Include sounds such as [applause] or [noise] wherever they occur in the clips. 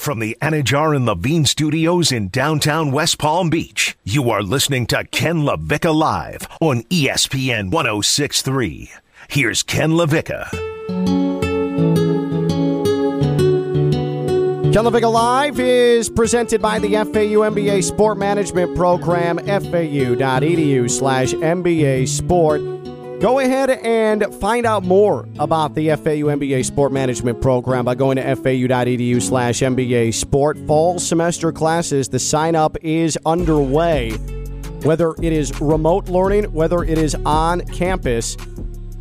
from the Anajar and Levine studios in downtown West Palm Beach, you are listening to Ken LaVicka Live on ESPN 1063. Here's Ken LaVicka. Ken LaVicka Live is presented by the FAU MBA Sport Management Program, fau.edu slash MBA Sport. Go ahead and find out more about the FAU MBA Sport Management Program by going to fau.edu slash MBA Sport. Fall semester classes, the sign up is underway. Whether it is remote learning, whether it is on campus,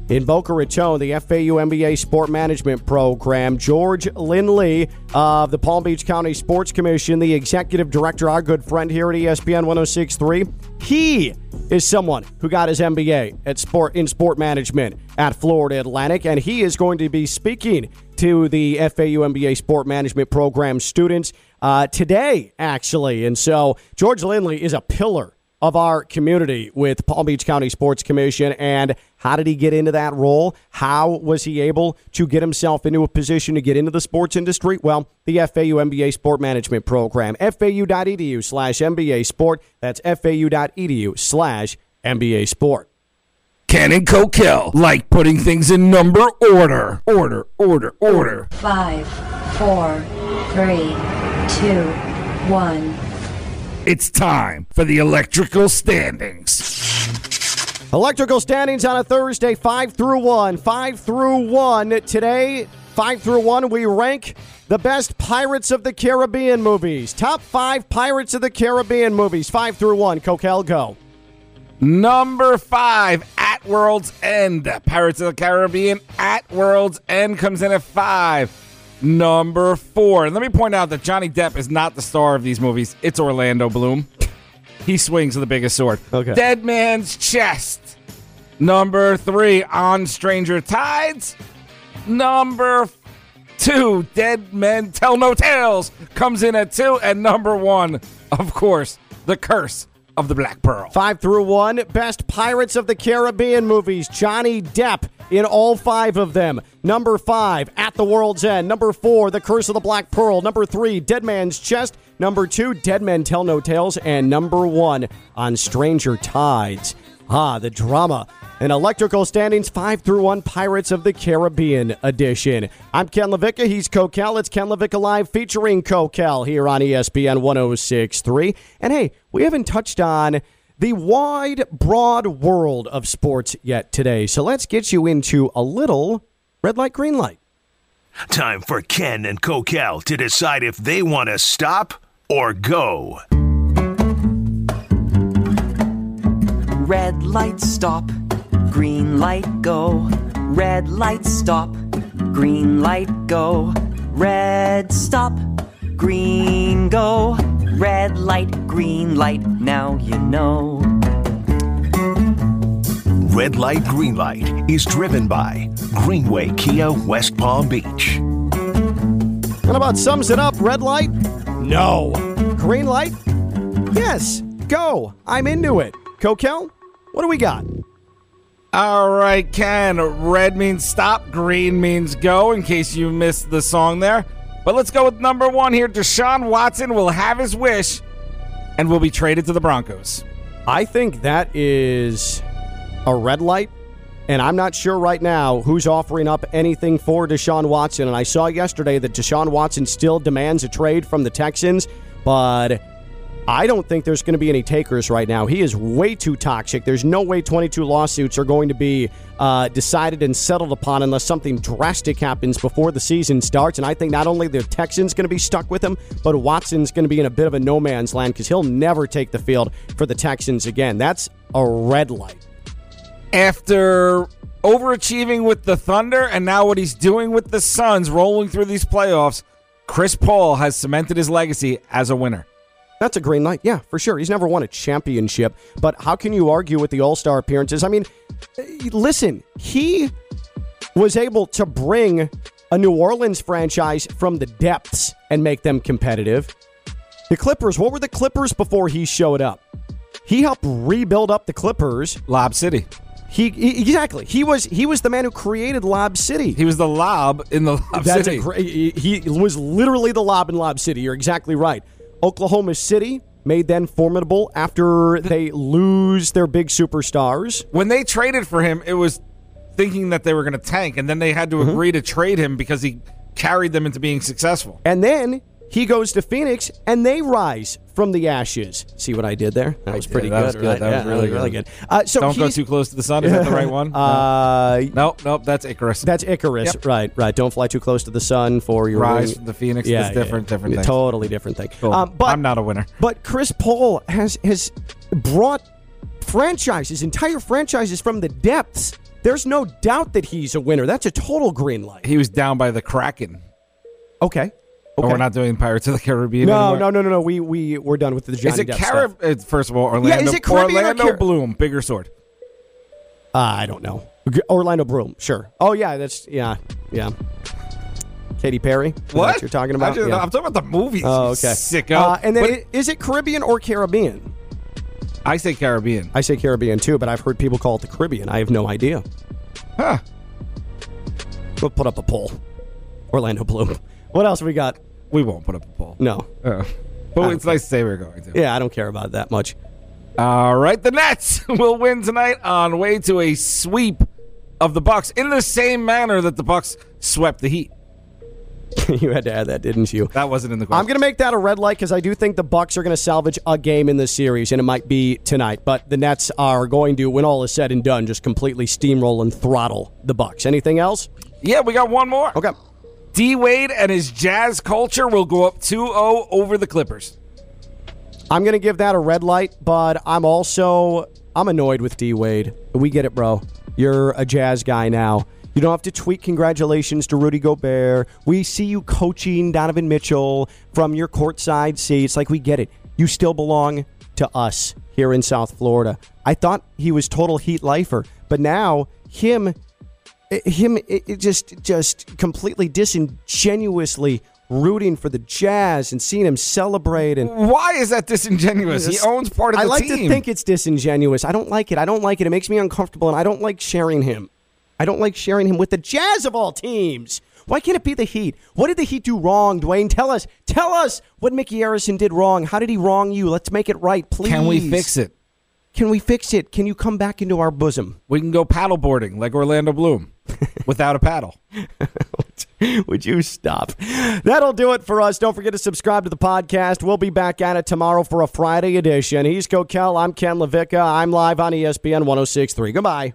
in Boca Raton, the FAU MBA Sport Management Program. George Lindley of the Palm Beach County Sports Commission, the executive director, our good friend here at ESPN 1063. He is someone who got his MBA at sport in sport management at Florida Atlantic, and he is going to be speaking to the FAU MBA Sport Management Program students uh, today, actually. And so George Lindley is a pillar of our community with Palm Beach County Sports Commission. And how did he get into that role? How was he able to get himself into a position to get into the sports industry? Well, the FAU MBA Sport Management Program, fau.edu slash MBA Sport. That's fau.edu slash MBA Sport. Ken and Kokell like putting things in number order. Order, order, order. Five, four, three, two, one. It's time for the electrical standings. Electrical standings on a Thursday, 5 through 1. 5 through 1. Today, 5 through 1, we rank the best Pirates of the Caribbean movies. Top 5 Pirates of the Caribbean movies. 5 through 1. Kokell, go. Number five, At World's End. Pirates of the Caribbean, At World's End comes in at five. Number four. And let me point out that Johnny Depp is not the star of these movies. It's Orlando Bloom. He swings the biggest sword. Okay. Dead Man's Chest. Number three, On Stranger Tides. Number two, Dead Men Tell No Tales comes in at two. And number one, of course, The Curse of the Black Pearl. 5 through 1. Best Pirates of the Caribbean movies. Johnny Depp in all five of them. Number 5, At the World's End. Number 4, The Curse of the Black Pearl. Number 3, Dead Man's Chest. Number 2, Dead Men Tell No Tales. And number 1, On Stranger Tides. Ah, the drama. And electrical standings 5 through 1 Pirates of the Caribbean edition. I'm Ken LaVicka. He's Kokell. It's Ken LaVicka Live featuring Kokell here on ESPN 1063. And hey, we haven't touched on the wide, broad world of sports yet today. So let's get you into a little red light, green light. Time for Ken and Kokell to decide if they want to stop or go. Red light stop, green light go. Red light stop, green light go. Red stop, green go. Red light, green light, now you know. Red Light, Green Light is driven by Greenway Kia West Palm Beach. And about sums it up red light? No. Green light? Yes. Go. I'm into it. Kokell, what do we got? All right, Ken. Red means stop, green means go, in case you missed the song there. But let's go with number one here. Deshaun Watson will have his wish and will be traded to the Broncos. I think that is a red light. And I'm not sure right now who's offering up anything for Deshaun Watson. And I saw yesterday that Deshaun Watson still demands a trade from the Texans, but I don't think there's going to be any takers right now. He is way too toxic. There's no way 22 lawsuits are going to be uh, decided and settled upon unless something drastic happens before the season starts. And I think not only the Texans going to be stuck with him, but Watson's going to be in a bit of a no man's land because he'll never take the field for the Texans again. That's a red light. After overachieving with the Thunder and now what he's doing with the Suns, rolling through these playoffs, Chris Paul has cemented his legacy as a winner. That's a green light. Yeah, for sure. He's never won a championship, but how can you argue with the All Star appearances? I mean, eh, listen, he was able to bring a New Orleans franchise from the depths and make them competitive. The Clippers, what were the Clippers before he showed up? He helped rebuild up the Clippers. Lob City. He, he exactly. He was he was the man who created Lob City. He was the lob in the lob That's city. a great. He, he was literally the lob in Lob City. You're exactly right. Oklahoma City made them formidable after they lose their big superstars. when they traded for him, it was thinking that they were going to tank, and then they had to Mm-hmm. agree to trade him because he carried them into being successful. And then he goes to Phoenix, and they rise from the ashes. See what I did there? That was pretty That good. was good. right? That was Yeah, really really good. good. Uh, so Don't go too close to the sun. Is that the right one? [laughs] Uh, nope, nope. That's Icarus. That's Icarus, Yep. right? Right. Don't fly too close to the sun for your Rise ring. from the Phoenix. That's different, different things. Totally different thing. Cool. Um, but I'm not a winner. But Chris Paul has has brought franchises, entire franchises from the depths. There's no doubt that he's a winner. That's a total green light. He was down by the Kraken. Okay. Or Okay. we're not doing Pirates of the Caribbean No, anymore. no, no, no, no. We we we're done with the Johnny Is it Depp Carib? stuff. uh, First of all, Orlando. Yeah, is it Caribbean or Orlando Car- Bloom, bigger sword. Uh, I don't know. Orlando Bloom, sure. Oh yeah, that's yeah, yeah. Katy Perry. What you're talking about? Just- Yeah. I'm talking about the movies. Oh, okay. Sicko. Uh, and then is it Caribbean or Caribbean? I say Caribbean. I say Caribbean too, but I've heard people call it the Caribbean. I have no idea. Huh. We'll put up a poll. Orlando Bloom. What else we got? We won't put up a poll. No. Uh, but it's nice to say we're going to. Yeah, I don't care about that much. All right, the Nets [laughs] will win tonight on way to a sweep of the Bucks in the same manner that the Bucks swept the Heat. [laughs] you had to add that, didn't you? That wasn't in the question. I'm going to make that a red light because I do think the Bucks are going to salvage a game in this series, and it might be tonight. But the Nets are going to, when all is said and done, just completely steamroll and throttle the Bucks. Anything else? yeah, we got one more. Okay. D Wade and his Jazz culture will go up 2-0 over the Clippers. I'm going to give that a red light, but I'm also I'm annoyed with D Wade. We get it, bro. You're a Jazz guy now. You don't have to tweet congratulations to Rudy Gobert. We see you coaching Donovan Mitchell from your courtside seats. Like we get it. You still belong to us here in South Florida. I thought he was total heat lifer, but now him him it, it just just completely disingenuously rooting for the Jazz and seeing him celebrate and Why is that disingenuous? He owns part of the team. I like team. to think it's disingenuous. I don't like it. I don't like it. It makes me uncomfortable, and I don't like sharing him. I don't like sharing him with the Jazz of all teams. Why can't it be the Heat? What did the Heat do wrong, Dwyane? Tell us. Tell us what Micky Arison did wrong. How did he wrong you? Let's make it right, please. Can we fix it? Can we fix it? Can you come back into our bosom? We can go paddleboarding like Orlando Bloom without a paddle. [laughs] Would you stop? That'll do it for us. Don't forget to subscribe to the podcast. We'll be back at it tomorrow for a Friday edition. He's Kokell. I'm Ken LaVicka. I'm live on ESPN 1063. Goodbye.